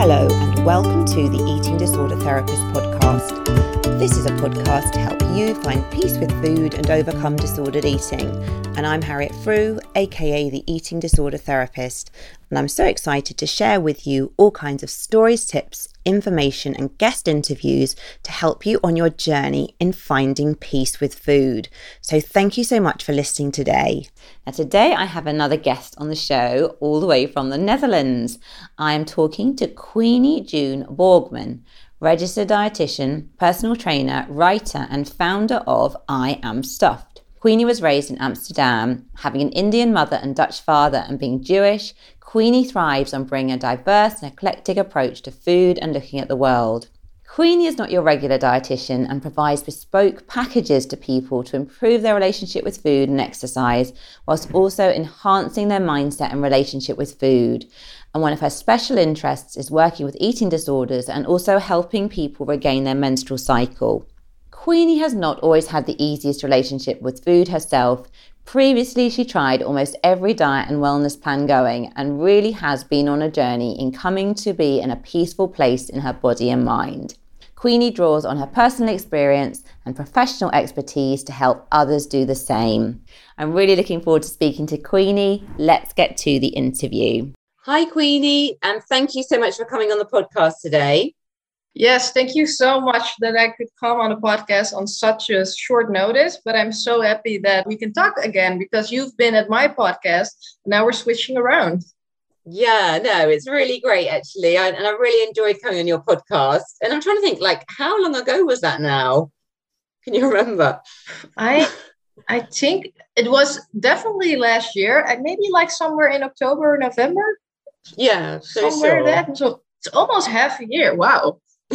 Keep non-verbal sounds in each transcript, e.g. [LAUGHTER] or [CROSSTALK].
Hello, and welcome to the Eating Disorder Therapist podcast. This is a podcast to help you find peace with food and overcome disordered eating. And I'm Harriet Frew, aka the Eating Disorder Therapist, and I'm so excited to share with you all kinds of stories, tips, information, and guest interviews to help you on your journey in finding peace with food. So, thank you so much for listening today. Now, today I have another guest on the show, all the way from the Netherlands. I am talking to Queeny June Borgman, registered dietitian, personal trainer, writer, and founder of I Am Stuffed. Queeny was raised in Amsterdam, having an Indian mother and Dutch father, and being Jewish, Queeny thrives on bringing a diverse and eclectic approach to food and looking at the world. Queeny is not your regular dietitian and provides bespoke packages to people to improve their relationship with food and exercise, whilst also enhancing their mindset and relationship with food. And one of her special interests is working with eating disorders and also helping people regain their menstrual cycle. Queeny has not always had the easiest relationship with food herself. Previously, she tried almost every diet and wellness plan going and really has been on a journey in coming to be in a peaceful place in her body and mind. Queeny draws on her personal experience and professional expertise to help others do the same. I'm really looking forward to speaking to Queeny. Let's get to the interview. Hi, Queeny, and thank you so much for coming on the podcast today. Yes, thank you so much that I could come on a podcast on such a short notice. But I'm so happy that we can talk again because you've been at my podcast. Now we're switching around. Yeah, no, it's really great actually. I, and I really enjoyed coming on your podcast. And I'm trying to think, like, how long ago was that now? Can you remember? I I think it was definitely last year, and maybe like somewhere in October or November. Yeah, so somewhere sure. there. So it's almost half a year. Wow. [LAUGHS]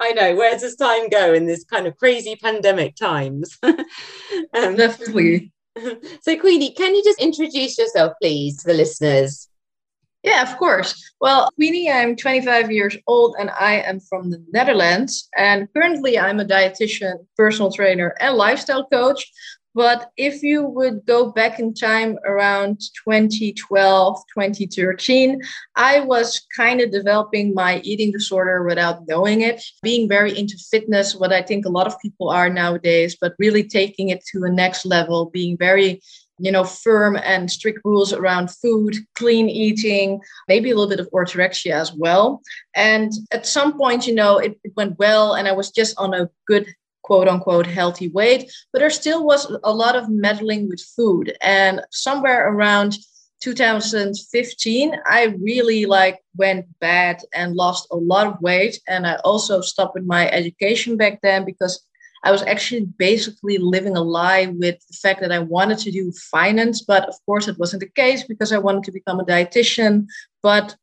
I know. Where does time go in this kind of crazy pandemic times? [LAUGHS] um, Definitely. [LAUGHS] So, Queeny, can you just introduce yourself, please, to the listeners? Yeah, of course. Well, Queeny, I'm 25 years old and I am from the Netherlands. And currently, I'm a dietitian, personal trainer, and lifestyle coach. But if you would go back in time around 2012, 2013, I was kind of developing my eating disorder without knowing it, being very into fitness, what I think a lot of people are nowadays, but really taking it to a next level, being very you know, firm and strict rules around food, clean eating, maybe a little bit of orthorexia as well. And at some point, you know, it, it, went well, and I was just on a good quote unquote healthy weight, but there still was a lot of meddling with food. And somewhere around 2015, I really like went bad and lost a lot of weight. And I also stopped with my education back then because I was actually basically living a lie with the fact that I wanted to do finance, but of course it wasn't the case because I wanted to become a dietitian. But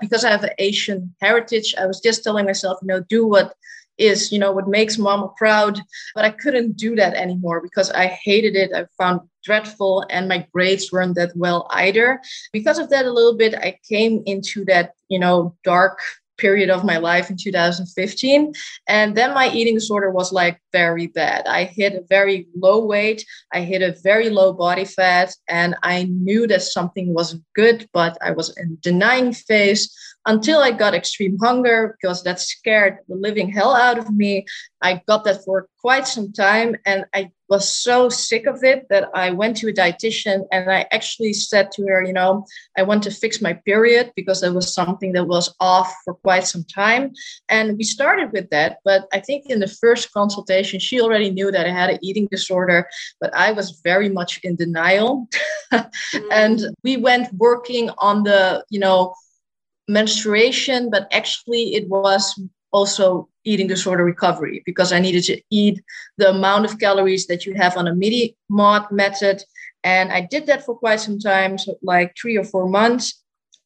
because I have an Asian heritage, I was just telling myself, you know, do what is you know what makes mama proud but i couldn't do that anymore because i hated it. I found dreadful and my grades weren't that well either. Because of that a little bit i came into that you know dark period of my life in 2015 and then my eating disorder was like very bad. I hit a very low weight. I hit a very low body fat. And i knew that something wasn't good but i was in denying phase until I got extreme hunger because that scared the living hell out of me. I got that for quite some time and I was so sick of it that I went to a dietitian and I actually said to her, you know, I want to fix my period because there was something that was off for quite some time. And we started with that. But I think in the first consultation, she already knew that I had an eating disorder, but I was very much in denial. [LAUGHS] mm. And we went working on the, you know, menstruation, but actually it was also eating disorder recovery because I needed to eat the amount of calories that you have on a midi mod method. And I did that for quite some time, so like three or four months.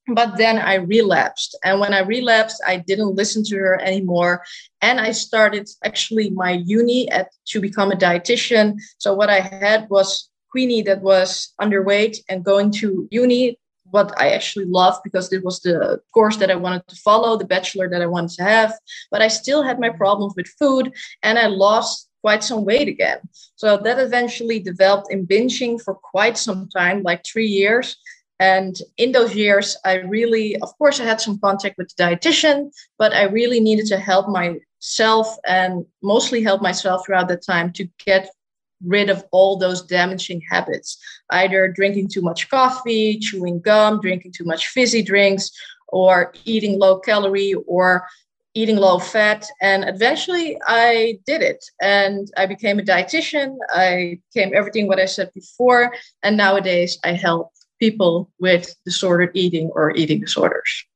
But then I relapsed. And when I relapsed, I didn't listen to her anymore. And I started actually my uni at to become a dietitian. So what I had was Queeny that was underweight and going to uni what I actually loved because it was the course that I wanted to follow, the bachelor that I wanted to have. But I still had my problems with food and I lost quite some weight again. So that eventually developed in binging for quite some time, like three years. And in those years, I really, of course, I had some contact with the dietitian, but I really needed to help myself and mostly help myself throughout that time to get rid of all those damaging habits, either drinking too much coffee, chewing gum, drinking too much fizzy drinks, or eating low calorie or eating low fat. And eventually I did it and I became a dietitian. I became everything what I said before. And nowadays I help people with disordered eating or eating disorders.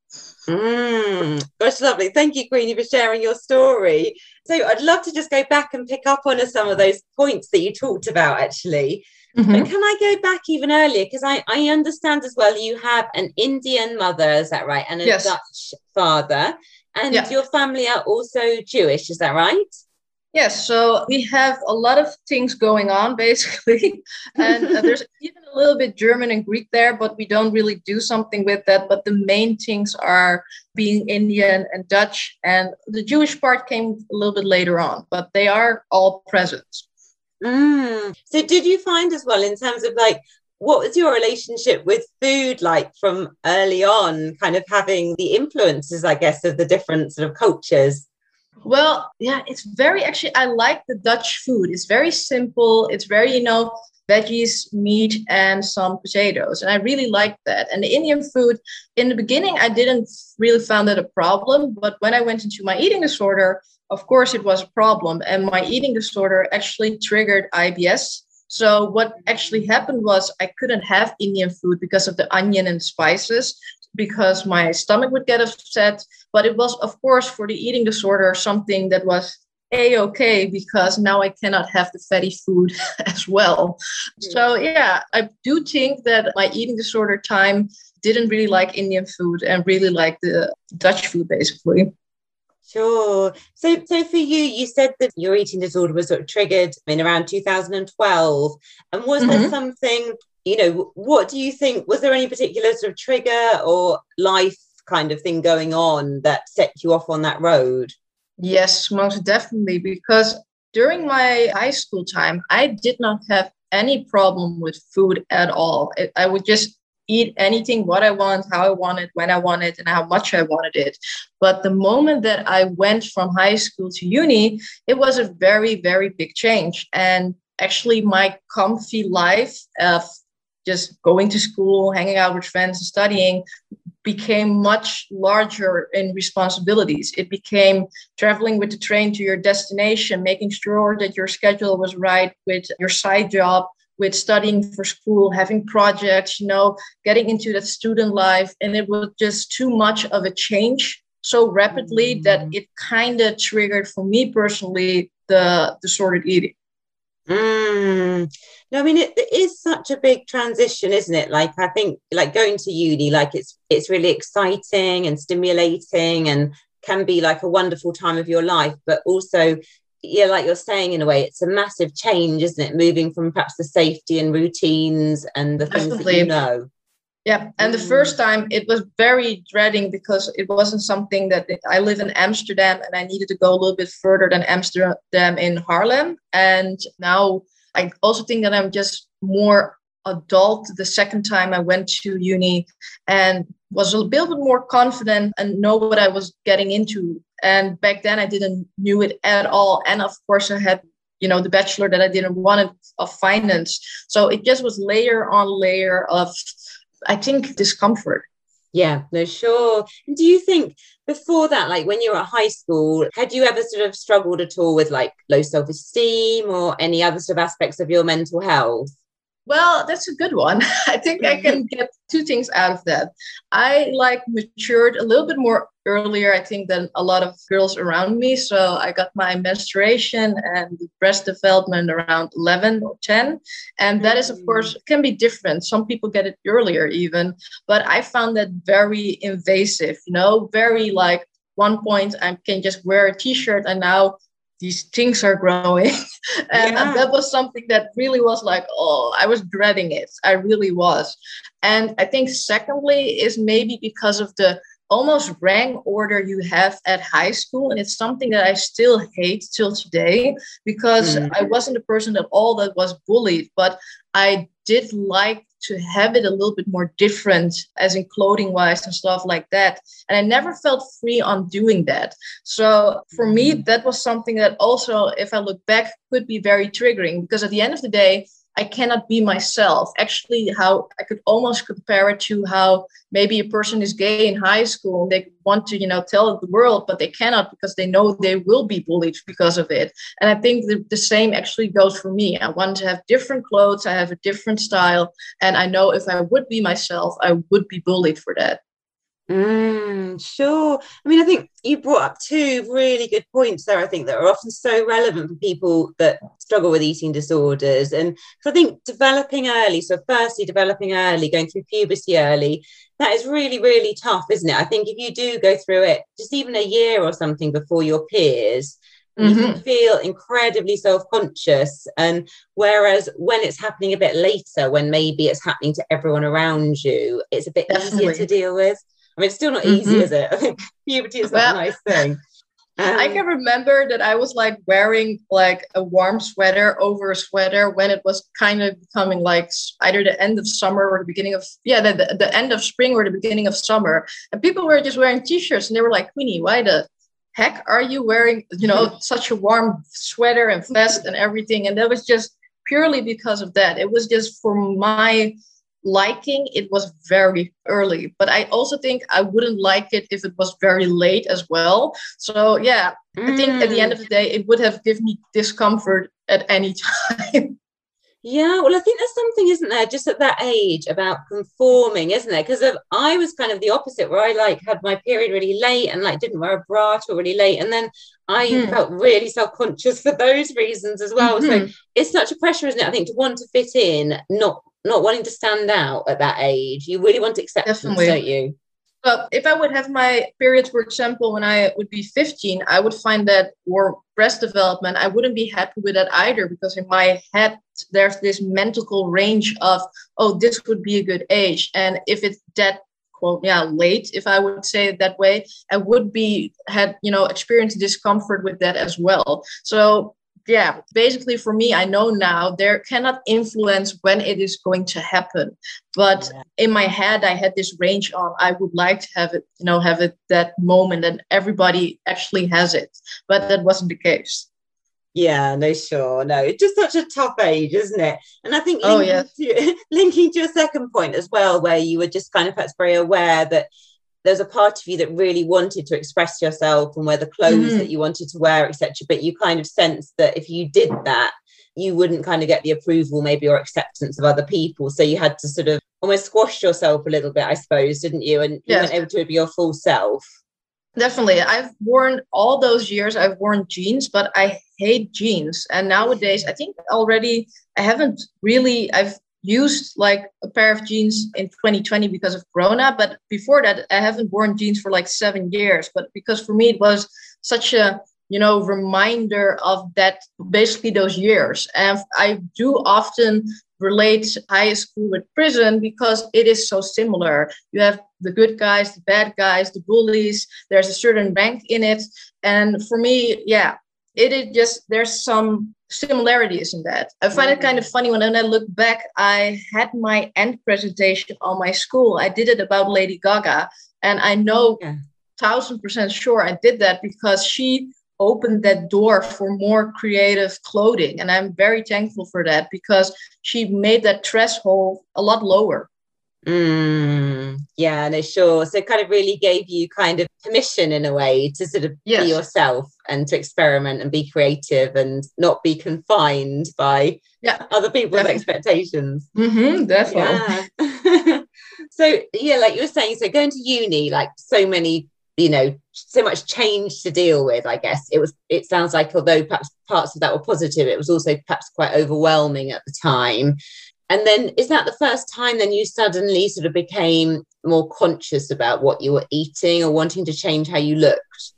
Mm, that's lovely. Thank you, Queeny, for sharing your story. So I'd love to just go back and pick up on some of those points that you talked about actually. Mm-hmm. But can I go back even earlier? Because I, I understand as well you have an Indian mother, is that right? And a yes. Dutch father. And yeah. your family are also Jewish, is that right? Yes, so we have a lot of things going on [LAUGHS] basically. and uh, there's even a little bit German and Greek there, but we don't really do something with that. But the main things are being Indian and Dutch. And the Jewish part came a little bit later on, but they are all present. Mm. So, did you find as well, in terms of like, what was your relationship with food like from early on, kind of having the influences, I guess, of the different sort of cultures? Well, yeah, it's very actually, I like the Dutch food. It's very simple. It's very, you know, veggies, meat, and some potatoes. And I really like that. And the Indian food, in the beginning, I didn't really found that a problem. But when I went into my eating disorder, of course, it was a problem. And my eating disorder actually triggered IBS. So what actually happened was I couldn't have Indian food because of the onion and spices because my stomach would get upset. But it was, of course, for the eating disorder, something that was a okay because now I cannot have the fatty food [LAUGHS] as well. Mm. So, yeah, I do think that my eating disorder time didn't really like Indian food and really like the Dutch food, basically. Sure. So, so for you, you said that your eating disorder was sort of triggered in around 2012. And was mm-hmm. there something you know, what do you think? Was there any particular sort of trigger or life kind of thing going on that set you off on that road? Yes, most definitely. Because during my high school time, I did not have any problem with food at all. I would just eat anything what I want, how I want it, when I want it, and how much I wanted it. But the moment that I went from high school to uni, it was a very, very big change. And actually, my comfy life of just going to school, hanging out with friends, and studying became much larger in responsibilities. It became traveling with the train to your destination, making sure that your schedule was right with your side job, with studying for school, having projects, you know, getting into that student life. And it was just too much of a change so rapidly mm-hmm. that it kind of triggered for me personally the disordered eating. Mm. No, I mean it, it is such a big transition, isn't it? Like I think, like going to uni, like it's it's really exciting and stimulating, and can be like a wonderful time of your life. But also, yeah, like you're saying, in a way, it's a massive change, isn't it? Moving from perhaps the safety and routines and the things that you know. Yeah, and the mm. first time it was very dreading because it wasn't something that I live in Amsterdam and I needed to go a little bit further than Amsterdam in Haarlem. And now I also think that I'm just more adult the second time I went to uni and was a little bit more confident and know what I was getting into. And back then I didn't knew it at all. And of course I had you know the bachelor that I didn't want of finance. So it just was layer on layer of I think discomfort. Yeah, no, sure. And do you think before that, like when you were at high school, had you ever sort of struggled at all with like low self esteem or any other sort of aspects of your mental health? Well, that's a good one. [LAUGHS] I think I can get two things out of that. I like matured a little bit more earlier, I think, than a lot of girls around me. So I got my menstruation and breast development around 11 or 10. And that is, of mm. course, can be different. Some people get it earlier, even. But I found that very invasive, you know, very like one point I can just wear a t shirt and now these things are growing [LAUGHS] and yeah. that was something that really was like oh i was dreading it i really was and i think secondly is maybe because of the almost rank order you have at high school and it's something that i still hate till today because mm. i wasn't a person at all that was bullied but i did like to have it a little bit more different as in clothing wise and stuff like that and i never felt free on doing that so for me mm. that was something that also if i look back could be very triggering because at the end of the day I cannot be myself. Actually, how I could almost compare it to how maybe a person is gay in high school. and They want to, you know, tell the world, but they cannot because they know they will be bullied because of it. And I think the, the same actually goes for me. I want to have different clothes. I have a different style. And I know if I would be myself, I would be bullied for that. Mm, sure. I mean, I think you brought up two really good points there, I think, that are often so relevant for people that struggle with eating disorders. And I think developing early, so firstly, developing early, going through puberty early, that is really, really tough, isn't it? I think if you do go through it just even a year or something before your peers, Mm-hmm. you feel incredibly self-conscious and whereas when it's happening a bit later when maybe it's happening to everyone around you it's a bit Definitely. easier to deal with I mean, it's still not mm-hmm. easy, is it? [LAUGHS] I think puberty is well, not a nice thing. Um, I can remember that I was like wearing like a warm sweater over a sweater when it was kind of becoming like either the end of summer or the beginning of yeah the, the, the end of spring or the beginning of summer and people were just wearing t-shirts and they were like Queeny why the heck are you wearing you know such a warm sweater and vest and everything and that was just purely because of that it was just for my liking it was very early but i also think i wouldn't like it if it was very late as well so yeah mm. i think at the end of the day it would have given me discomfort at any [LAUGHS] time yeah, well, I think there's something, isn't there, just at that age about conforming, isn't there? Because I was kind of the opposite, where I like had my period really late and like didn't wear a bra till really late, and then I mm. felt really self-conscious [LAUGHS] for those reasons as well. Mm-hmm. So it's such a pressure, isn't it? I think to want to fit in, not not wanting to stand out at that age. You really want acceptance, Definitely. don't you? Well, if I would have my periods, for example, when I would be 15, I would find that, or breast development, I wouldn't be happy with that either because in my head, there's this mental range of, oh, this would be a good age. And if it's that quote yeah late if i would say it that way i would be had you know experienced discomfort with that as well so yeah, basically for me, I know now there cannot influence when it is going to happen. But yeah. in my head, I had this range on. I would like to have it, you know, have it that moment, and everybody actually has it. But that wasn't the case. Yeah, no, sure, no. It's just such a tough age, isn't it? And I think oh, linking, oh, yeah. to, [LAUGHS] linking to your second point as well, where you were just kind of perhaps very aware that there's a part of you that really wanted to express yourself and wear the clothes mm-hmm. that you wanted to wear, etc. But you kind of sensed that if you did that, you wouldn't kind of get the approval, maybe, or acceptance of other people. So you had to sort of almost squash yourself a little bit, I suppose, didn't you? And you weren't able to be your full self. Definitely. I've worn all those years, I've worn jeans, but I hate jeans. And nowadays, I think already I haven't really, I've used like a pair of jeans in 2020 because of corona but before that i haven't worn jeans for like seven years but because for me it was such a you know reminder of that basically those years. And i do often relate high school with prison because it is so similar. You have the good guys the bad guys the bullies there's a certain rank in it. And for me yeah it is just there's some similarities in that. I find it kind of mm-hmm. funny when I look back. I had my end presentation on my school. I did it about Lady Gaga, and I know yeah. thousand percent sure I did that because she opened that door for more creative clothing, and I'm very thankful for that because she made that threshold a lot lower. Mm, yeah, no, sure. So kind of really gave you kind of permission in a way to sort of yes. be yourself and to experiment and be creative and not be confined by yeah. other people's definitely. expectations. Mm-hmm, definitely. Yeah. [LAUGHS] so yeah, like you were saying, so going to uni, like so many, you know, so much change to deal with. I guess it was. It sounds like although perhaps parts of that were positive, it was also perhaps quite overwhelming at the time. And then is that the first time then you suddenly sort of became more conscious about what you were eating or wanting to change how you looked?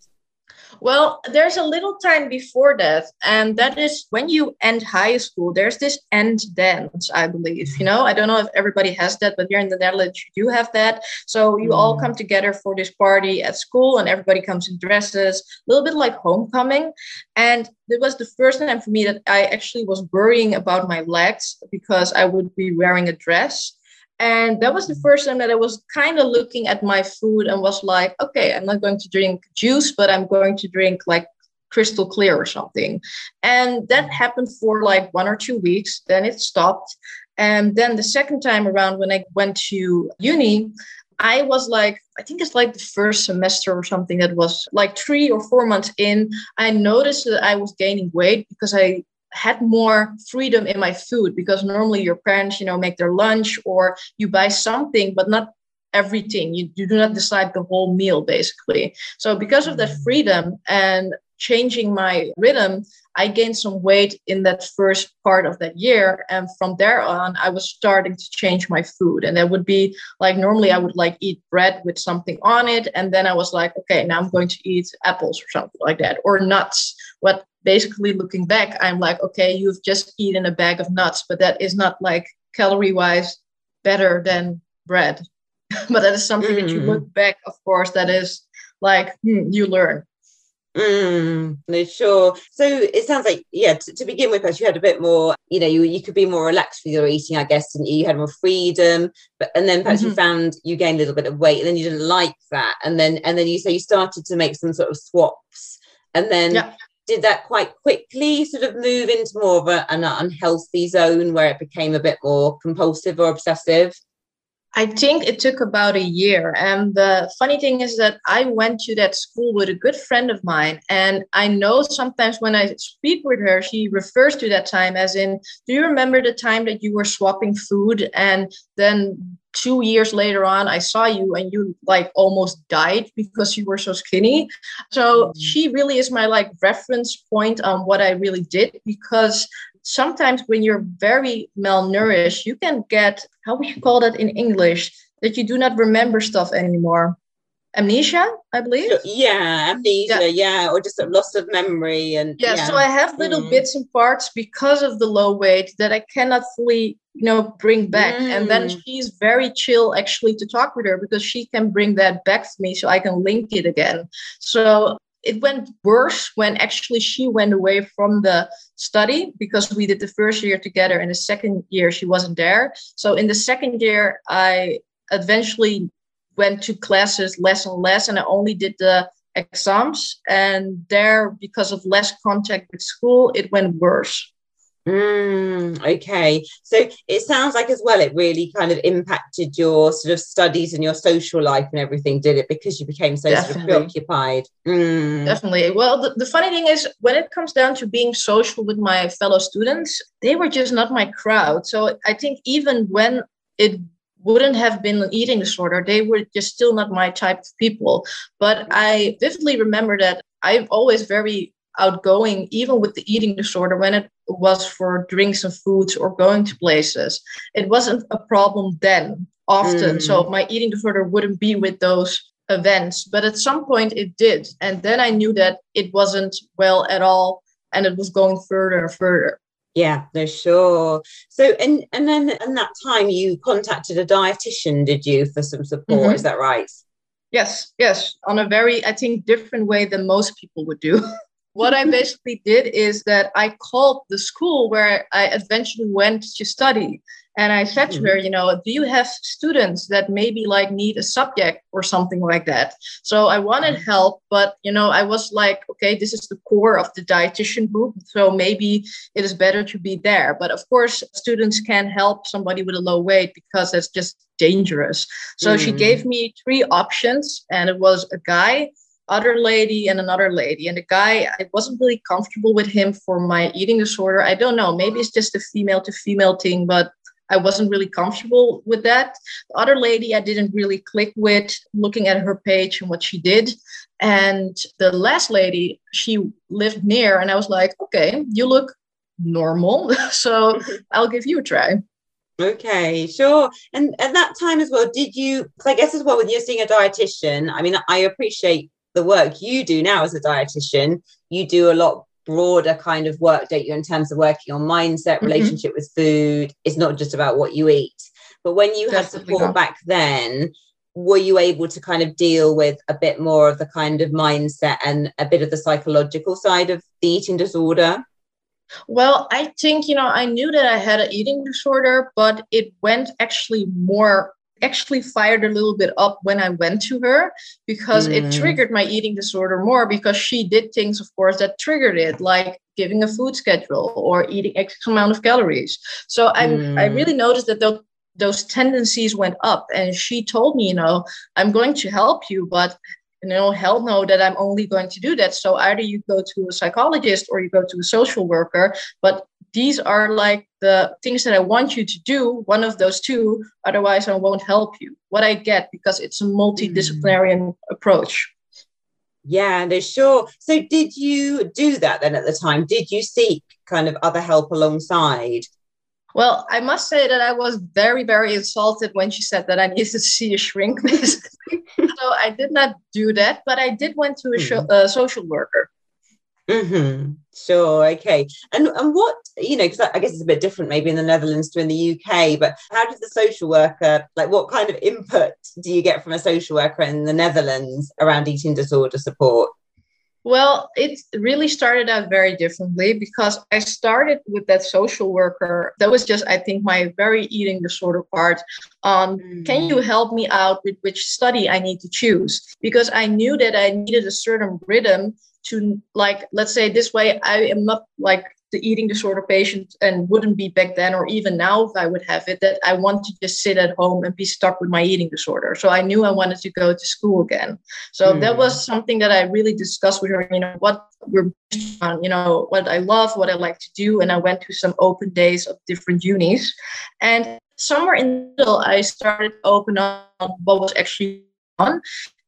Well, there's a little time before that, and that is when you end high school. There's this end dance, I believe. You know, I don't know if everybody has that, but here in the Netherlands, you do have that. So you mm. all come together for this party at school, and everybody comes in dresses, a little bit like homecoming. And it was the first time for me that I actually was worrying about my legs because I would be wearing a dress. And that was the first time that I was kind of looking at my food and was like, okay, I'm not going to drink juice, but I'm going to drink like crystal clear or something. And that happened for like one or two weeks. Then it stopped. And then the second time around, when I went to uni, I was like, I think it's like the first semester or something that was like three or four months in. I noticed that I was gaining weight because I had more freedom in my food because normally your parents you know make their lunch or you buy something but not everything. You, you do not decide the whole meal basically. So because of that mm. freedom and changing my rhythm i gained some weight in that first part of that year. And from there on i was starting to change my food. And that would be like normally i would like eat bread with something on it. And then i was like okay now i'm going to eat apples or something like that or nuts what basically looking back, I'm like, okay, you've just eaten a bag of nuts, but that is not like calorie wise better than bread. [LAUGHS] but that is something mm. that you mm. look back, of course, that is like hmm, you learn. Mm, no, sure. So it sounds like, yeah, to, to begin with, perhaps you had a bit more, you know, you, you could be more relaxed with your eating, I guess, and you you had more freedom. But and then perhaps mm-hmm. you found you gained a little bit of weight, and then you didn't like that, and then and then you say you started to make some sort of swaps, and then yeah did that quite quickly sort of move into more of a, an unhealthy zone where it became a bit more compulsive or obsessive? I think it took about a year. And the funny thing is that I went to that school with a good friend of mine. And I know sometimes when I speak with her, she refers to that time as in, Do you remember the time that you were swapping food? And then two years later on i saw you and you like almost died because you were so skinny so mm-hmm. she really is my like reference point on what i really did because sometimes when you're very malnourished you can get how would you call that in english that you do not remember stuff anymore amnesia i believe yeah amnesia yeah, yeah. or just a loss of memory and yeah, yeah. so i have little mm. bits and parts because of the low weight that i cannot fully you know bring back mm. and then mm. she's very chill actually to talk with her because she can bring that back to me so i can link it again so it went worse when actually she went away from the study because we did the first year together and the second year she wasn't there so in the second year i eventually went to classes less and less and i only did the exams and there because of less contact with school it went worse Mm, okay. So it sounds like as well, it really kind of impacted your sort of studies and your social life and everything, did it? Because you became so Definitely. sort of preoccupied. Mm. Definitely. Well, the, the funny thing is, when it comes down to being social with my fellow students, they were just not my crowd. So I think even when it wouldn't have been an eating disorder. They were just still not my type of people. But I vividly remember that I'm always very outgoing, even with the eating disorder, when it was for drinks and foods or going to places. It wasn't a problem then, often. Mm. So my eating disorder wouldn't be with those events. But at some point it did. And then I knew that it wasn't well at all and it was going further and further. Yeah, no, sure. So, and and then in that time, you contacted a dietitian, did you, for some support? Mm-hmm. Is that right? Yes, yes, on a very, I think, different way than most people would do. [LAUGHS] what I basically did is that I called the school where I eventually went to study and I said to her, mm-hmm. you know, do you have students that maybe like need a subject or something like that? So I wanted mm-hmm. help, but you know, I was like, okay, this is the core of the dietitian group. So maybe it is better to be there. But of course, students can help somebody with a low weight because that's just dangerous. So mm. she gave me three options, and it was a guy, other lady and another lady and the guy i wasn't really comfortable with him for my eating disorder i don't know maybe it's just a female to female thing but I wasn't really comfortable with that. The other lady I didn't really click with looking at her page and what she did. And the last lady, she lived near, and I was like, okay, you look normal. [LAUGHS] so [LAUGHS] I'll give you a try. Okay, sure. And at that time as well, did you, I guess as well, when you're seeing a dietitian, I mean, I appreciate the work you do now as a dietitian, you do a lot broader kind of work, don't you, in terms of working on mindset, mm-hmm. relationship with food. It's not just about what you eat. But when you Definitely had support not. back then, were you able to kind of deal with a bit more of the kind of mindset and a bit of the psychological side of the eating disorder? Well, I think, you know, I knew that I had an eating disorder, but it went actually more actually fired a little bit up when I went to her because mm. it triggered my eating disorder more because she did things, of course, that triggered it, like giving a food schedule or eating X amount of calories. So I mm. I really noticed that those those tendencies went up and she told me you know i'm going to help you but you know hell no that i'm only going to do that so either you go to a psychologist or you go to a social worker but these are like the things that i want you to do one of those two otherwise i won't help you what i get because it's a multidisciplinary mm. approach yeah no sure so did you do that then at the time did you seek kind of other help alongside well, I must say that I was very, very insulted when she said that I needed to see a shrink, [LAUGHS] basically. so I did not do that, but I did went to a mm. uh, social worker. Mm-hmm. Sure. Okay. And and what you know, because I guess it's a bit different maybe in the Netherlands to in the UK. But how does the social worker like? What kind of input do you get from a social worker in the Netherlands around eating disorder support? Well, it really started out very differently because I started with that social worker. That was just, I think, my very eating disorder part. Um, mm. Can you help me out with which study I need to choose? Because I knew that I needed a certain rhythm to, like, let's say this way, I am not like the eating disorder patient and wouldn't be back then or even now if I would have it that I want to just sit at home and be stuck with my eating disorder. So I knew I wanted to go to school again. So mm. that was something that I really discussed with her, you know, what we're on, you know, what I love, what I like to do. And I went to some open days of different unis. And somewhere in the middle, I started to open up what was actually on.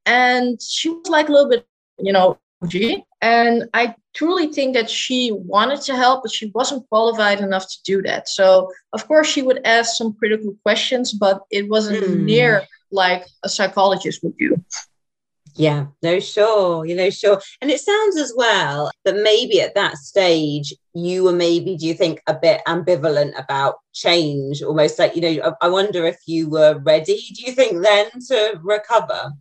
And she was like a little bit, you know, and I truly think that she wanted to help, but she wasn't qualified enough to do that. So, of course, she would ask some critical questions, but it wasn't mm. near like a psychologist would do. Yeah, no, sure, you know, sure. And it sounds as well that maybe at that stage you were maybe, do you think, a bit ambivalent about change, almost like, you know, I wonder if you were ready, do you think, then to recover?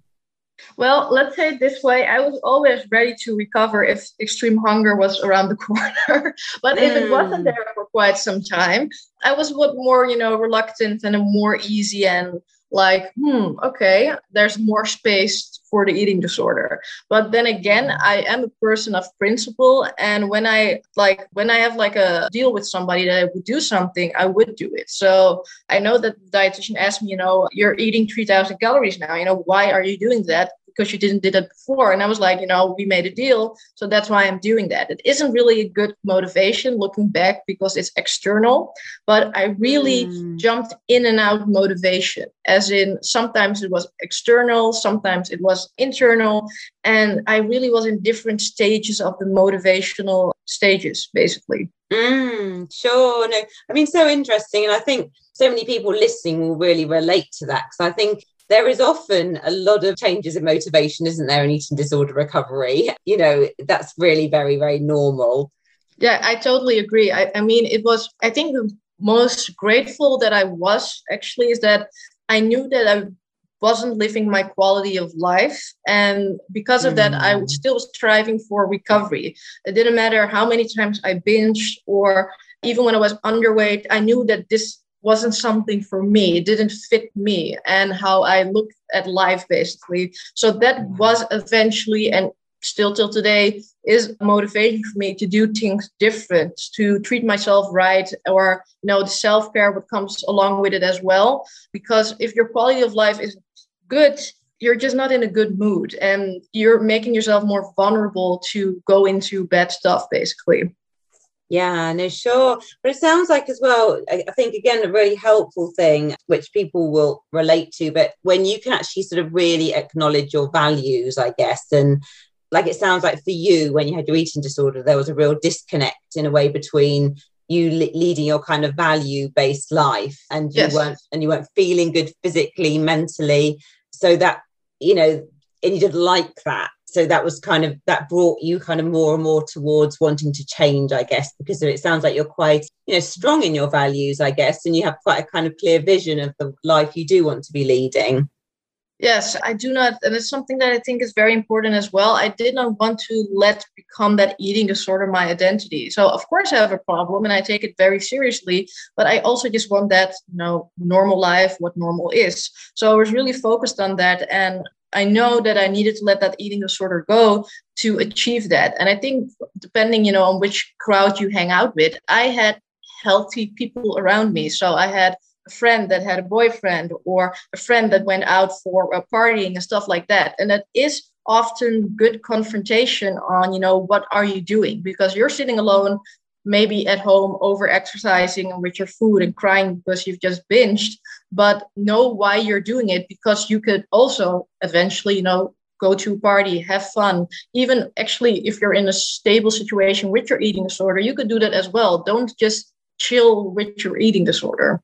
Well, let's say it this way I was always ready to recover if extreme hunger was around the [LAUGHS] corner. but if it wasn't mm. there for quite some time, I was bit more, you know, reluctant and more easy and like, hmm, okay, there's more space for the eating disorder. But then again, mm. I am a person of principle. And when I like, when I have like a deal with somebody that I would do something, I would do it. So I know that the dietitian asked me, you know, you're eating 3000 calories now, you know, why are you doing that? Because you didn't did it before. And i was like you know we made a deal. So that's why i'm doing that. It isn't really a good motivation looking back because it's external but i really mm. jumped in and out motivation as in sometimes it was external sometimes it was internal and i really was in different stages of the motivational stages basically. Mm, sure. No i mean so interesting. And i think so many people listening will really relate to that because i think there is often a lot of changes in motivation, isn't there, in eating disorder recovery? [LAUGHS] You know, that's really very, very normal. Yeah, I totally agree. I, I mean, it was, I think the most grateful that I was actually is that I knew that I wasn't living my quality of life. And because of mm. that, I was still striving for recovery. It didn't matter how many times I binged or even when I was underweight, I knew that this wasn't something for me. It didn't fit me and how I looked at life, basically. So that mm-hmm. was eventually and still till today is motivation for me to do things different, to treat myself right, or you know, the self-care what comes along with it as well. Because if your quality of life is good, you're just not in a good mood and you're making yourself more vulnerable to go into bad stuff, basically. Yeah, no, sure. But it sounds like as well, I think again, a really helpful thing which people will relate to, but when you can actually sort of really acknowledge your values, I guess, and like it sounds like for you, when you had your eating disorder, there was a real disconnect in a way between you leading your kind of value based life and you yes. weren't and you weren't feeling good physically mentally so that you know and you didn't like that so that was kind of that brought you kind of more and more towards wanting to change i guess because it sounds like you're quite you know strong in your values i guess and you have quite a kind of clear vision of the life you do want to be leading Yes, I do not, and it's something that I think is very important as well. I did not want to let become that eating disorder my identity. So of course I have a problem and I take it very seriously, but I also just want that, you know, normal life, what normal is. So I was really focused on that and I know that I needed to let that eating disorder go to achieve that. And I think depending, you know, on which crowd you hang out with, I had healthy people around me. So I had a friend that had a boyfriend or a friend that went out for a partying and stuff like that. And that is often good confrontation on, you know, what are you doing? Because you're sitting alone, maybe at home over exercising with your food and crying because you've just binged, but know why you're doing it because you could also eventually, you know, go to a party, have fun. Even actually, if you're in a stable situation with your eating disorder, you could do that as well. Don't just chill with your eating disorder.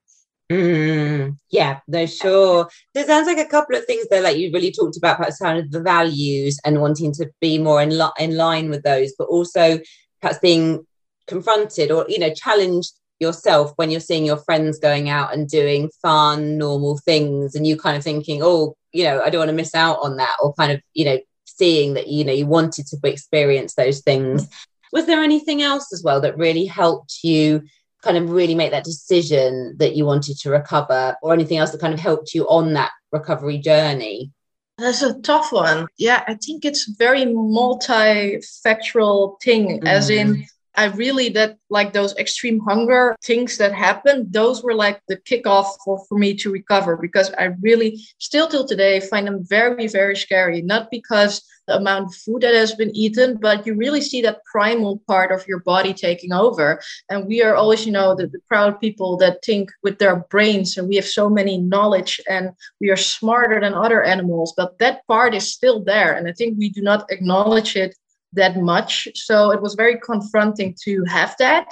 Mm, yeah, no, sure. There sounds like a couple of things there, like you really talked about, perhaps kind of the values and wanting to be more in, li- in line with those, but also perhaps being confronted or, you know, challenged yourself when you're seeing your friends going out and doing fun, normal things, and you kind of thinking, oh, you know, I don't want to miss out on that, or kind of, you know, seeing that, you know, you wanted to experience those things. Was there anything else as well that really helped you? kind of really make that decision that you wanted to recover or anything else that kind of helped you on that recovery journey? That's a tough one. Yeah, I think it's very multifactorial thing, mm. as in mm. I really that like those extreme hunger things that happened, those were like the kickoff for, for me to recover because I really still till today find them very, very scary. Not because the amount of food that has been eaten, but you really see that primal part of your body taking over. And we are always, you know, the, the proud people that think with their brains and we have so many knowledge and we are smarter than other animals, but that part is still there. And I think we do not acknowledge it that much. So it was very confronting to have that.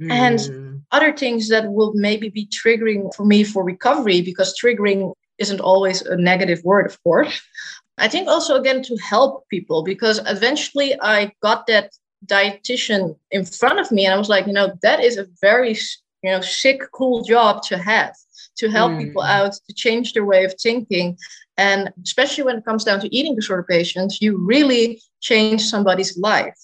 Mm. And hmm. other things that will maybe be triggering for me for recovery, because triggering isn't always a negative word, of course. I think also, again, to help people, because eventually I got that dietitian in front of me and I was like, you know, that is a very, you know, sick, cool job to have to help mm. people out, to change their way of thinking. And especially when it comes down to eating disorder patients, you really change somebody's life.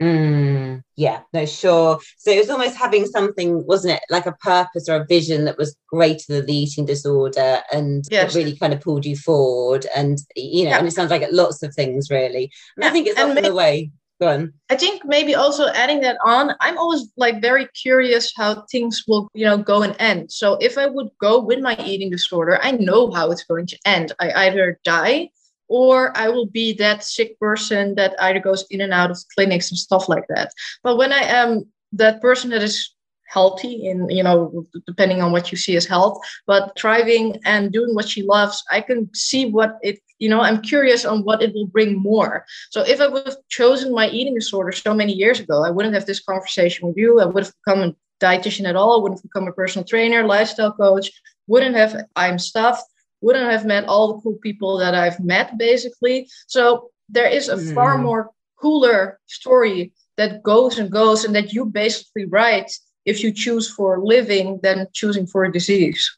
Mm, yeah, no, sure. So it was almost having something, wasn't it, like a purpose or a vision that was greater than the eating disorder and yes. really kind of pulled you forward. And, you know, yeah. and it sounds like lots of things really. And yeah. I think it's often maybe, the way go on. I think maybe also adding that on, I'm always like very curious how things will, you know, go and end. So if I would go with my eating disorder, I know how it's going to end. I either die or I will be that sick person that either goes in and out of clinics and stuff like that. But when I am that person that is healthy in you know depending on what you see as health but thriving and doing what she loves i can see what it you know i'm curious on what it will bring more. So if i would have chosen my eating disorder so many years ago i wouldn't have this conversation with you. I would have become a dietitian at all. I wouldn't have become a personal trainer lifestyle coach. Wouldn't have i'm stuffed wouldn't have met all the cool people that i've met basically so there is a mm. far more cooler story that goes and goes and that you basically write if you choose for living than choosing for a disease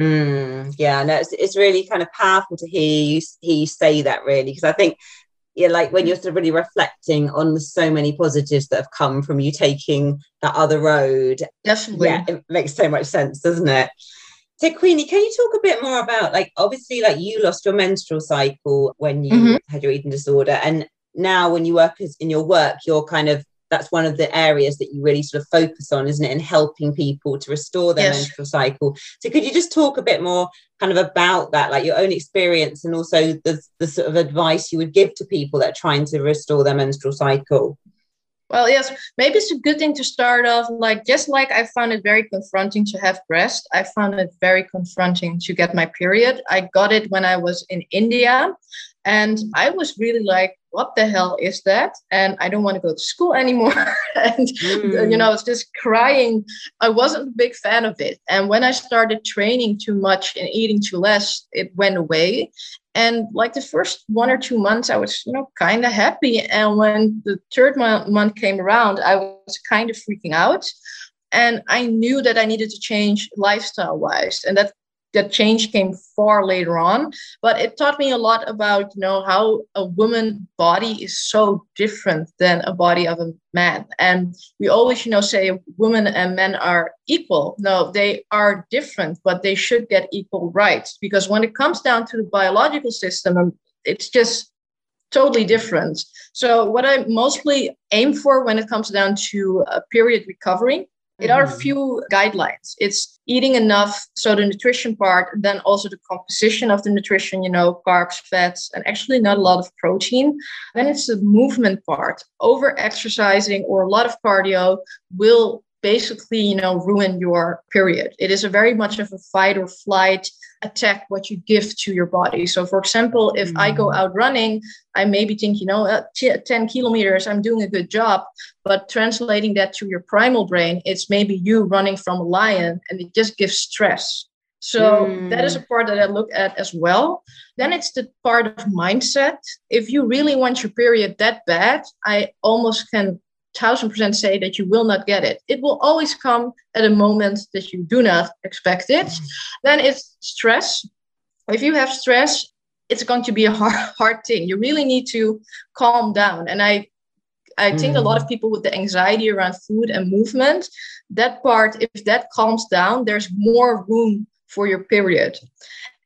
Mm, yeah, no, it's, it's really kind of powerful to hear you, hear you say that, really, because I think, yeah, like when you're sort of really reflecting on the so many positives that have come from you taking that other road. Definitely. Yeah, it makes so much sense, doesn't it? So, Queeny, can you talk a bit more about, like, obviously, like you lost your menstrual cycle when you mm-hmm. had your eating disorder, and now when you work as in your work, you're kind of that's one of the areas that you really sort of focus on, isn't it? In helping people to restore their yes. menstrual cycle. So could you just talk a bit more kind of about that, like your own experience and also the, the sort of advice you would give to people that are trying to restore their menstrual cycle? Well, yes, maybe it's a good thing to start off like just like I found it very confronting to have breast, I found it very confronting to get my period. I got it when I was in India and I was really like what the hell is that? And I don't want to go to school anymore. [LAUGHS] and, mm. you know, I was just crying. I wasn't a big fan of it. And when I started training too much and eating too less, it went away. And like the first one or two months, I was, you know, kind of happy. And when the third month, month came around, I was kind of freaking out and i knew that i needed to change lifestyle wise and that that change came far later on but it taught me a lot about you know how a woman body is so different than a body of a man. And we always you know say women and men are equal. No they are different but they should get equal rights because when it comes down to the biological system it's just totally different. So what i mostly aim for when it comes down to a period recovery it are a mm-hmm. few guidelines. It's eating enough, so the nutrition part, then also the composition of the nutrition, you know, carbs, fats, and actually not a lot of protein. Then it's the movement part. Over exercising or a lot of cardio will basically, you know, ruin your period. It is a very much of a fight or flight attack what you give to your body. So, for example, if mm. I go mm. out running, I maybe think, you know, uh, t- 10 kilometers, I'm doing a good job. But translating that to your primal brain, it's maybe you running from a lion and it just gives stress. So mm. that is a mm. part that I look at as well. Then it's the part of mindset. If you really want your period that bad, I almost can thousand percent say that you will not get it. It will always come at a moment that you do not expect it. Then it's stress. If you have stress, it's going to be a [LAUGHS] hard, hard thing. You really need to calm down. And I I think mm. a lot of people with the anxiety around food and movement, that part, if that calms down, there's more room for your period.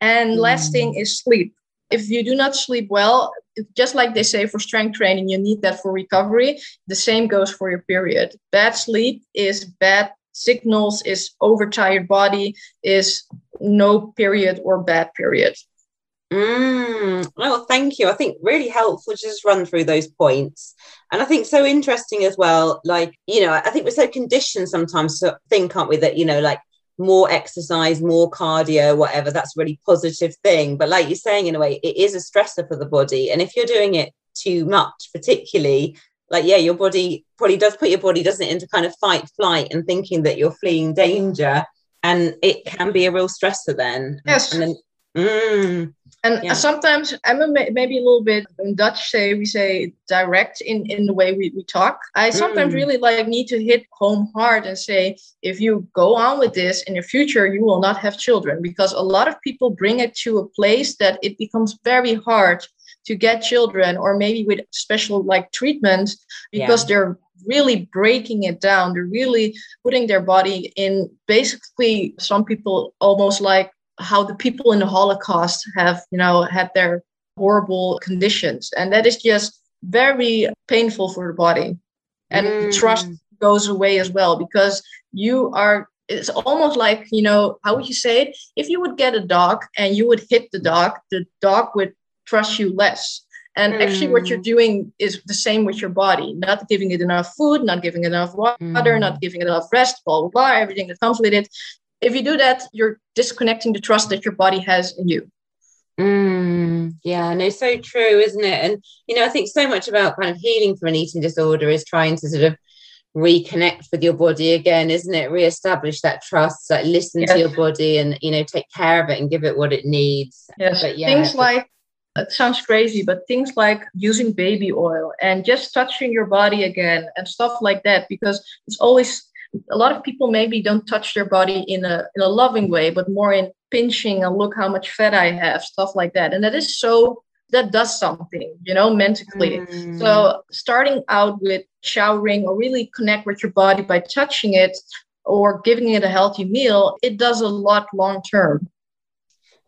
And mm. last thing is sleep if you do not sleep well, just like they say for strength training, you need that for recovery. The same goes for your period. Bad sleep is bad signals, is overtired body, is no period or bad period. Mm, well, thank you. I think really helpful to just run through those points. And I think so interesting as well. Like, you know, I think we're so conditioned sometimes to think, aren't we, that, you know, like more exercise, more cardio, whatever, that's a really positive thing. But like you're saying, in a way, it is a stressor for the body. And if you're doing it too much, particularly, like, yeah, your body probably does put your body, doesn't it, into kind of fight, flight and thinking that you're fleeing danger. And it can be a real stressor then. Yes. And then, mm, and yeah. sometimes I'm a, maybe a little bit in Dutch say we say direct in in the way we, we talk. I sometimes mm. really like need to hit home hard and say if you go on with this in the future you will not have children because a lot of people bring it to a place that it becomes very hard to get children or maybe with special like treatment because yeah. they're really breaking it down they're really putting their body in basically some people almost like how the people in the Holocaust have, you know, had their horrible conditions. And that is just very painful for the body. And mm. trust goes away as well because you are it's almost like you know how would you say it if you would get a dog and you would hit the dog the dog would trust you less and mm. actually what you're mm. doing is the same with your body not giving it enough food not giving it enough water mm. not giving it enough rest blah blah blah everything that comes with it if you do that, you're disconnecting the trust that your body has in you. Mm, yeah, no, so true, isn't it? And you know, I think so much about kind of healing from an eating disorder is trying to sort of reconnect with your body again, isn't it? Reestablish that trust, like listen yes. to your body and you know, take care of it and give it what it needs. Yes, but yeah, things like it sounds crazy, but things like using baby oil and just touching your body again and stuff like that, because it's always a lot of people maybe don't touch their body in a in a loving way, but more in pinching and look how much fat I have, stuff like that. And that is so that does something, you know, mentally. Mm. So starting out with showering or really connect with your body by touching it or giving it a healthy meal, it does a lot long term.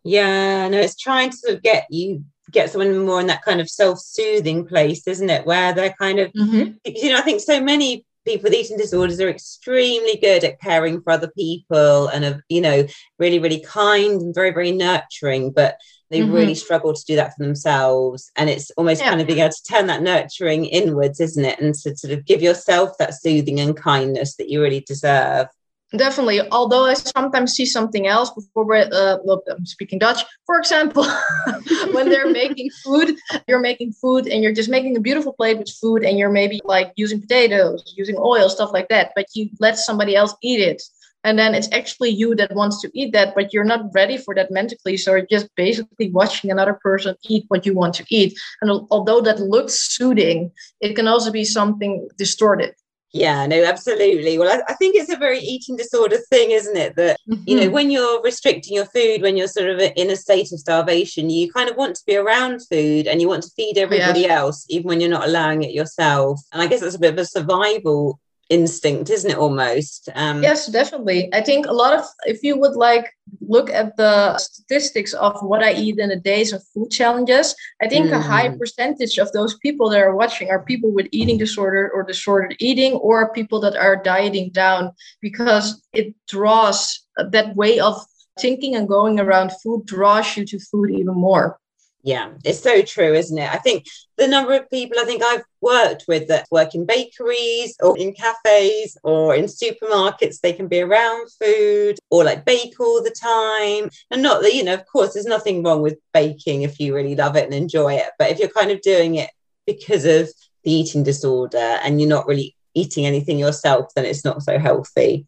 Yeah, no, it's trying to sort of get you get someone more in that kind of self-soothing place, isn't it? Where they're kind of mm-hmm. you know, I think so many people with eating disorders are extremely good at caring for other people and are, you know, really, really kind and very, very nurturing, but they mm-hmm. really struggle to do that for themselves. And it's almost yeah. kind of being able to turn that nurturing inwards, isn't it? And to sort of give yourself that soothing and kindness that you really deserve. Definitely. Although I sometimes see something else before uh, look, I'm speaking Dutch. For example, [LAUGHS] when they're making food, you're making food and you're just making a beautiful plate with food and you're maybe like using potatoes, using oil, stuff like that, but you let somebody else eat it. And then it's actually you that wants to eat that, but you're not ready for that mentally. So you're just basically watching another person eat what you want to eat. And although that looks soothing, it can also be something distorted. Yeah, no, absolutely. Well, I, I, think it's a very eating disorder thing, isn't it? That, mm-hmm. you know, mm-hmm. when you're restricting your food, when you're sort of in a state of starvation, you kind of want to be around food and you want to feed everybody yeah. else, even when you're not allowing it yourself. And I guess that's a bit of a survival instinct isn't it almost um yes definitely i think a lot of if you would like look at the statistics of what i eat in the days of food challenges i think mm. a high mm. percentage of those people that are watching are people with eating disorder or disordered eating or people that are dieting down because it draws that way of thinking and going around food draws you to food even more yeah, it's so true, isn't it? I think the number of people I think I've worked with that work in bakeries or in cafes or in supermarkets, they can be around food or like bake all the time. And not that, you know, of course, there's nothing wrong with baking if you really love it and enjoy it. But if you're kind of doing it because of the eating disorder and you're not really eating anything yourself, then it's not so healthy.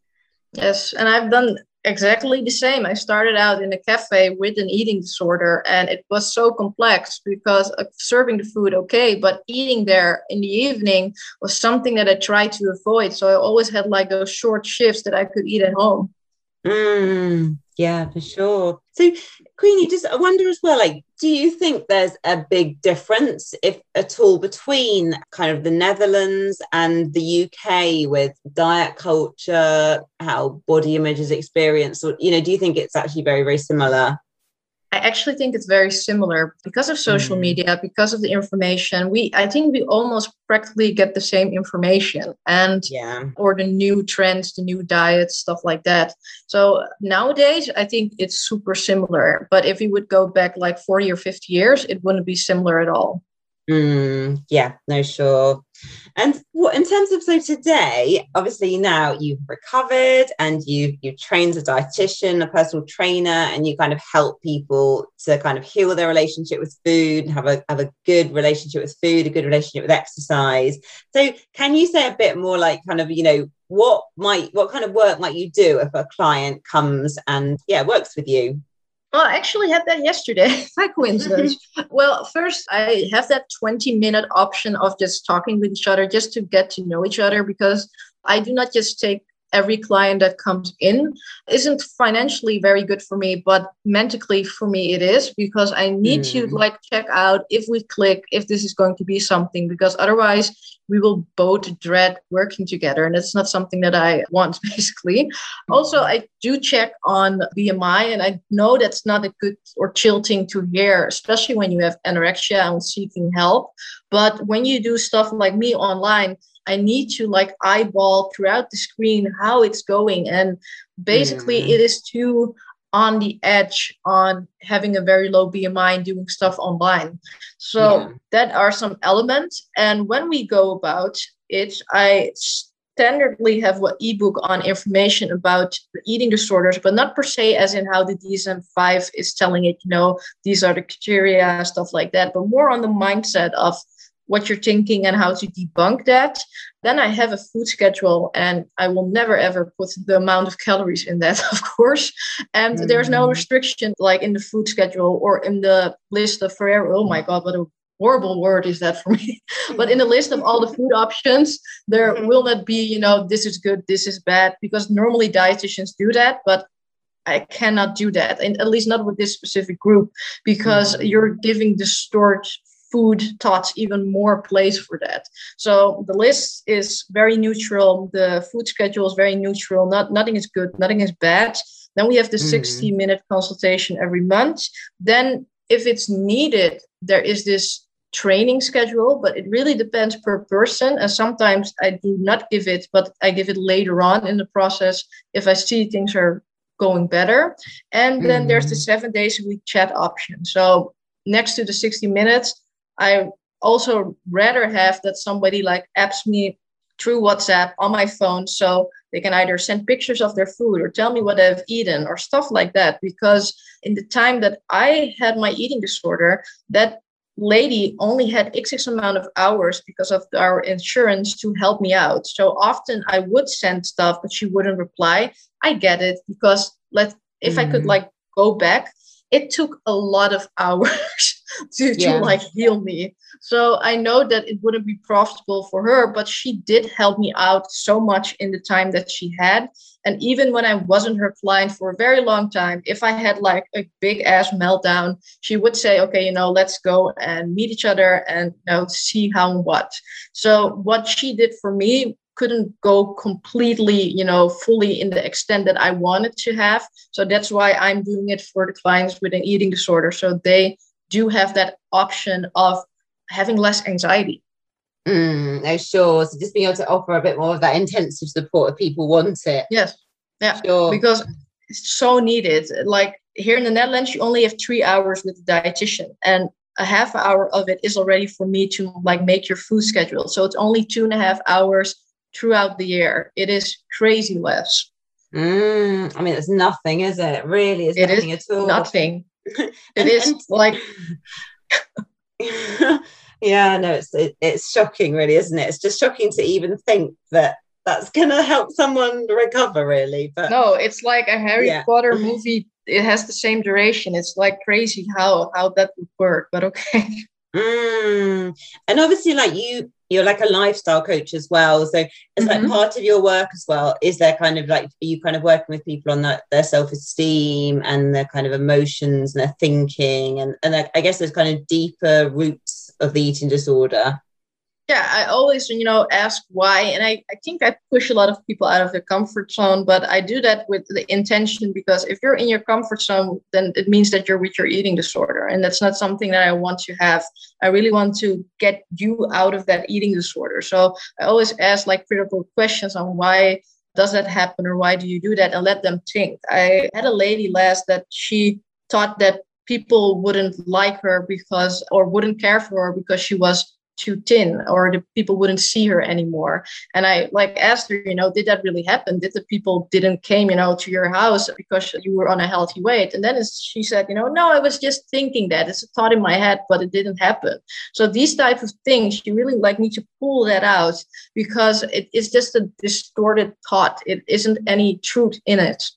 Yes, and I've done exactly the same. I started out in a cafe with an eating disorder, and it was so complex because serving the food, okay, but eating there in the evening was something that I tried to avoid. So I always had like those short shifts that I could eat at home. Mm, yeah, for sure. So, Queeny, just I wonder as well, like, do you think there's a big difference, if at all, between kind of the Netherlands and the UK with diet culture, how body image is experienced, or you know, do you think it's actually very, very similar? I actually think it's very similar because of social mm. media, because of the information. We I think we almost practically get the same information and yeah. or the new trends, the new diets, stuff like that. So nowadays I think it's super similar. But if we would go back like 40 or 50 years, it wouldn't be similar at all. Mm, yeah, no, sure. And what in terms of so today, obviously now you've recovered and you you've trained a dietitian, a personal trainer, and you kind of help people to kind of heal their relationship with food and have a have a good relationship with food, a good relationship with exercise. So can you say a bit more like kind of, you know, what might what kind of work might you do if a client comes and yeah works with you? Well, I actually had that yesterday [LAUGHS] by coincidence. [LAUGHS] well, first, I have that 20 minute option of just talking with each other just to get to know each other because I do not just take every client that comes in isn't financially very good for me but mentally for me it is because i need mm. to like check out if we click if this is going to be something because otherwise we will both dread working together and it's not something that i want [LAUGHS] basically mm. also i do check on bmi and i know that's not a good or chill thing to hear especially when you have anorexia and seeking help but when you do stuff like me online I need to like eyeball throughout the screen how it's going. And basically, mm. it is too on the edge on having a very low BMI and doing stuff online. So yeah. that are some elements. And when we go about it, I standardly have what ebook on information about eating disorders, but not per se as in how the DSM-5 is telling it, you know, these are the criteria, stuff like that, but more on the mindset of what you're thinking and how to debunk that. Then I have a food schedule and I will never ever put the amount of calories in that, [LAUGHS] of course. And mm-hmm. there's no mm. restriction like in the food schedule or in the list of Ferrero. Oh my God, what a horrible word is that for me. [LAUGHS] but in the list of all the food options, there mm-hmm. will not be, you know, this is good, this is bad, because normally dietitians do that. But I cannot do that, and at least not with this specific group, because mm-hmm. you're giving distort food thoughts even more place for that. So the list is very neutral. The food schedule is very neutral. Not nothing is good, nothing is bad. Then we have the mm-hmm. 60 minute consultation every month. Then if it's needed, there is this training schedule, but it really depends per person. And sometimes I do not give it, but I give it later on in the process if I see things are going better. And then mm-hmm. there's the mm-hmm. seven days a week chat option. So next to the 60 minutes, I also rather have that somebody like apps me through WhatsApp on my phone. So they can either send pictures of their food or tell me what they've eaten or stuff like that because in the time that i had my eating disorder that lady only had x amount of hours because of our insurance to help me out so often i would send stuff but she wouldn't reply i get it because let if mm-hmm. i could mm-hmm. like go back it took a lot of hours [LAUGHS] to, yeah. to like heal me. So I know that it wouldn't be profitable for her, but she did help me out so much in the time that she had. And even when I wasn't her client for a very long time, if I had like a big ass meltdown, she would say, okay, you know, let's go and meet each other and you know, see how and what. So what she did for me couldn't go completely, you know, fully in the extent that I wanted to have. So that's why I'm doing it for the clients with an eating disorder. So they do have that option of having less anxiety. Mm, no, sure. So just being able to offer a bit more of that intensive support if people want it. Yes. Yeah. Sure. Because it's so needed. Like here in the Netherlands, you only have three hours with the dietitian, and a half hour of it is already for me to like make your food schedule. So it's only two and a half hours throughout the year. It is crazy less. Mm, I mean, it's nothing, is it? Really, it's it nothing is at all. Nothing. [LAUGHS] it and, is and, like. [LAUGHS] yeah, no, it's it, it's shocking, really, isn't it? It's just shocking to even think that that's gonna help someone recover, really. But no, it's like a Harry yeah. Potter movie. It has the same duration. It's like crazy how how that would work, but okay. [LAUGHS] Mm. And obviously, like you, you're like a lifestyle coach as well. So it's mm-hmm. like part of your work as well. Is there kind of like are you kind of working with people on that their self esteem and their kind of emotions and their thinking and and I guess there's kind of deeper roots of the eating disorder yeah i always you know ask why and I, I think i push a lot of people out of their comfort zone but i do that with the intention because if you're in your comfort zone then it means that you're with your eating disorder and that's not something that i want to have. I really want to get you out of that eating disorder. So i always ask like critical questions on why does that happen or why do you do that and let them think. I had a lady last that she thought that people wouldn't like her because or wouldn't care for her because she was too thin or the people wouldn't see her anymore. And i like asked her you know did that really happen? Did the people didn't came you know to your house because you were on a healthy weight? And then she said you know no i was just thinking that. It's a thought in my head but it didn't happen. So these type of things you really like need to pull that out because it is just a distorted thought. It isn't any truth in it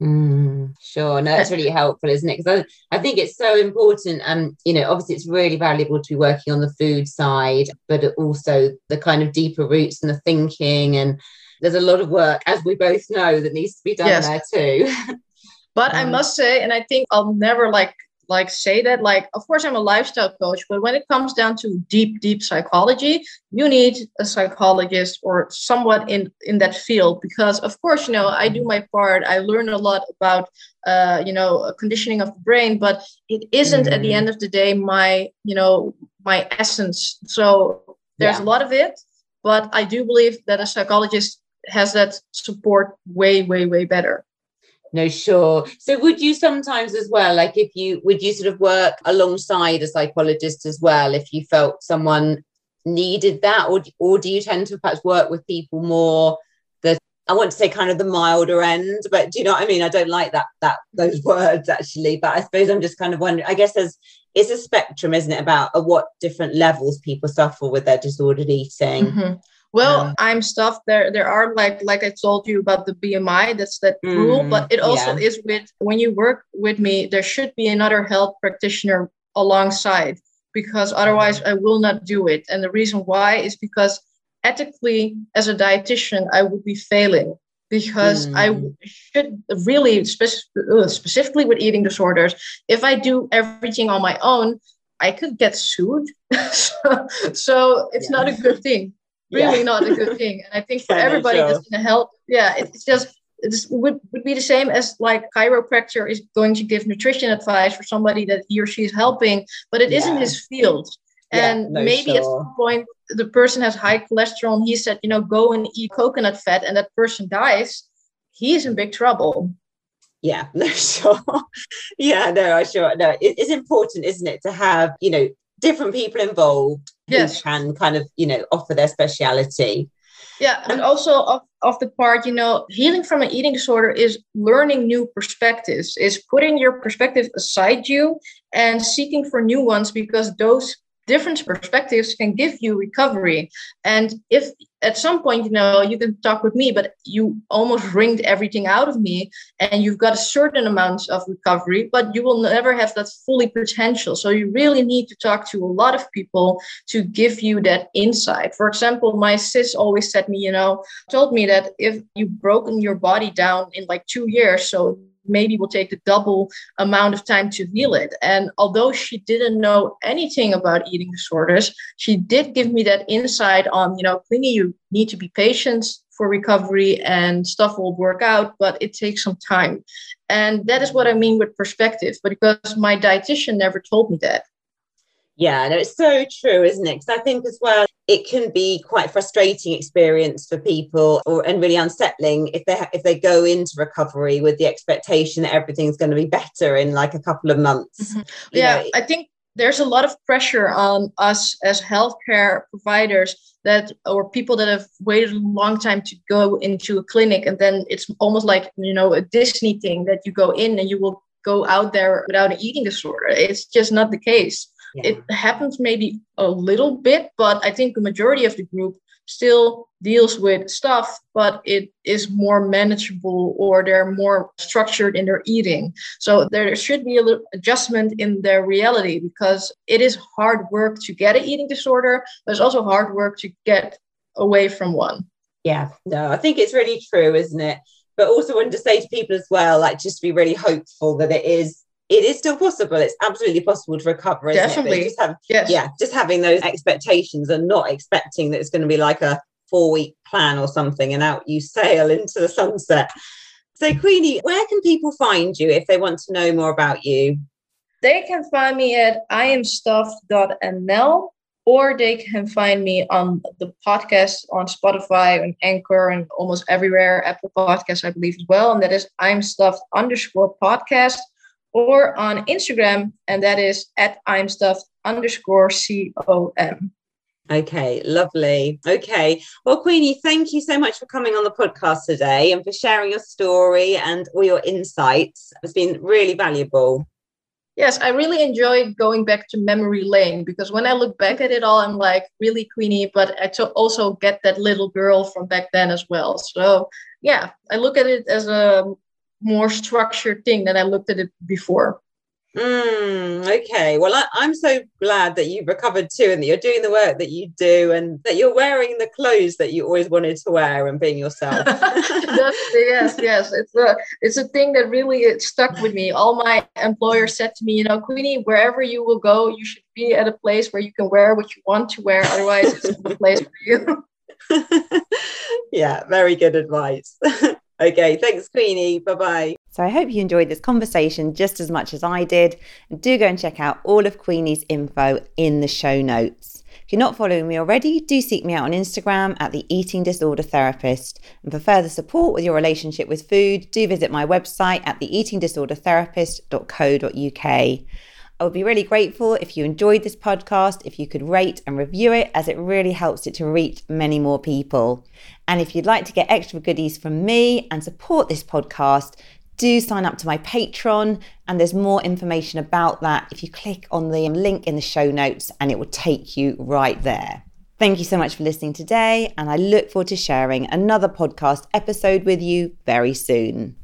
Mm, sure, no, that's really helpful, isn't it? Because I, I think it's so important. And um, you know, obviously, it's really valuable to be working on the food side, but also the kind of deeper roots and the thinking. And there's a lot of work, as we both know, that needs to be done yes. there too. [LAUGHS] but um, I must say, and I think I'll never like like say that like of course i'm a lifestyle coach but when it comes down to deep deep psychology you need a psychologist or somewhat in in that field because of course you know i do my part i learn a lot about uh, you know conditioning of the brain but it isn't mm-hmm. at the mm-hmm. end of the day my you know my essence so there's yeah. a lot of it but i do believe that a psychologist has that support way way way better no sure. So would you sometimes as well like if you would you sort of work alongside a psychologist as well if you felt someone needed that? Or, or do you tend to perhaps work with people more that i want to say kind of the milder end but do you know what i mean? I don't like that that those [LAUGHS] words actually but i suppose i'm just kind of wondering i guess there's it's a spectrum isn't it about uh, what different levels people suffer with their disordered eating. Mm-hmm. Well, um, I'm stuffed there. There are like like I told you about the BMI. That's that mm, rule, but it also yeah. is with when you work with me. There should be another health practitioner alongside because otherwise I will not do it. And the reason why is because ethically, as a dietitian, I would be failing because mm. I should really specifically with eating disorders. If I do everything on my own, I could get sued. [LAUGHS] so, so, it's yeah. not a good thing really yeah. not a good [LAUGHS] thing. And I think for everybody that's going to help, yeah, it's just it would, would be the same as like chiropractor is going to give nutrition advice for somebody that he or she is helping, but it yeah. not his field. And yeah, no, maybe sure. at some point the person has high cholesterol and he said, you know, go and eat coconut fat and that person dies, he's in big trouble. Yeah, [LAUGHS] no, sure. yeah, no, I sure. No, it, it's important, isn't it, to have, you know, different people involved yes. who can kind of, you know, offer their speciality. Yeah, and also of, of the part, you know, healing from an eating disorder is learning new perspectives, is putting your perspective aside you and seeking for new ones because those different perspectives can give you recovery. And if at some point, you know, you can talk with me, but you almost wringed everything out of me and you've got a certain amount of recovery, but you will never have that fully potential. So you really need to talk to a lot of people to give you that insight. For example, my sis always said me, you know, told me that if you've broken your body down in like two years, so maybe will take the double amount of time to heal it. And although she didn't know anything about eating disorders, she did give me that insight on, you know, Queeny, you need to be patient for recovery and stuff will work out, but it takes some time. And that is what I mean with perspective, because my dietitian never told me that. Yeah, no, it's so true, isn't it? Because I think as well, it can be quite frustrating experience for people, or and really unsettling if they if they go into recovery with the expectation that everything's going to be better in like a couple of months. Mm-hmm. Yeah, know, I think there's a lot of pressure on us as healthcare providers that or people that have waited a long time to go into a clinic and then it's almost like you know a disney thing that you go in and you will go out there without an eating disorder it's just not the case yeah. It happens maybe a little bit, but I think the majority of the group still deals with stuff, but it is more manageable or they're more structured in their eating. So there should be a little adjustment in their reality because it is hard work to get an eating disorder, but it's also hard work to get away from one. Yeah, no, I think it's really true, isn't it? But also wanted to say to people as well, like just be really hopeful that it is it is still possible. It's absolutely possible to recover. Definitely. Just have, yes. Yeah, just having those expectations and not expecting that it's going to be like a four week plan or something and out you sail into the sunset. So, Queeny, where can people find you if they want to know more about you? They can find me at iamstuffed.nl or they can find me on the podcast on Spotify and Anchor and almost everywhere, Apple Podcasts, I believe as well. And that is I'm stuffed underscore podcast or on Instagram, and that is at I'm stuffed underscore com. Okay, lovely. Okay. Well, Queeny, thank you so much for coming on the podcast today and for sharing your story and all your insights. It's been really valuable. Yes, I really enjoyed going back to memory lane because when I look back at it all, I'm like, really Queeny, but I to also get that little girl from back then as well. So, yeah, I look at it as a more structured thing than I looked at it before. Mm, okay. Well, I, am so glad that you've recovered too and that you're doing the work that you do and that you're wearing the clothes that you always wanted to wear and being yourself. [LAUGHS] yes, yes. It's a, it's a thing that really stuck with me. All my employers said to me, you know, Queeny, wherever you will go, you should be at a place where you can wear what you want to wear. Otherwise, it's not a place for you. [LAUGHS] yeah, very good advice. [LAUGHS] Okay, thanks, Queeny. Bye bye. So I hope you enjoyed this conversation just as much as I did. And do go and check out all of Queeny's info in the show notes. If you're not following me already, do seek me out on Instagram at the Eating Disorder Therapist. And for further support with your relationship with food, do visit my website at theeatingdisordertherapist.co.uk. I would be really grateful if you enjoyed this podcast, if you could rate and review it, as it really helps it to reach many more people. And if you'd like to get extra goodies from me and support this podcast, do sign up to my Patreon, and there's more information about that if you click on the link in the show notes, and it will take you right there. Thank you so much for listening today, and I look forward to sharing another podcast episode with you very soon.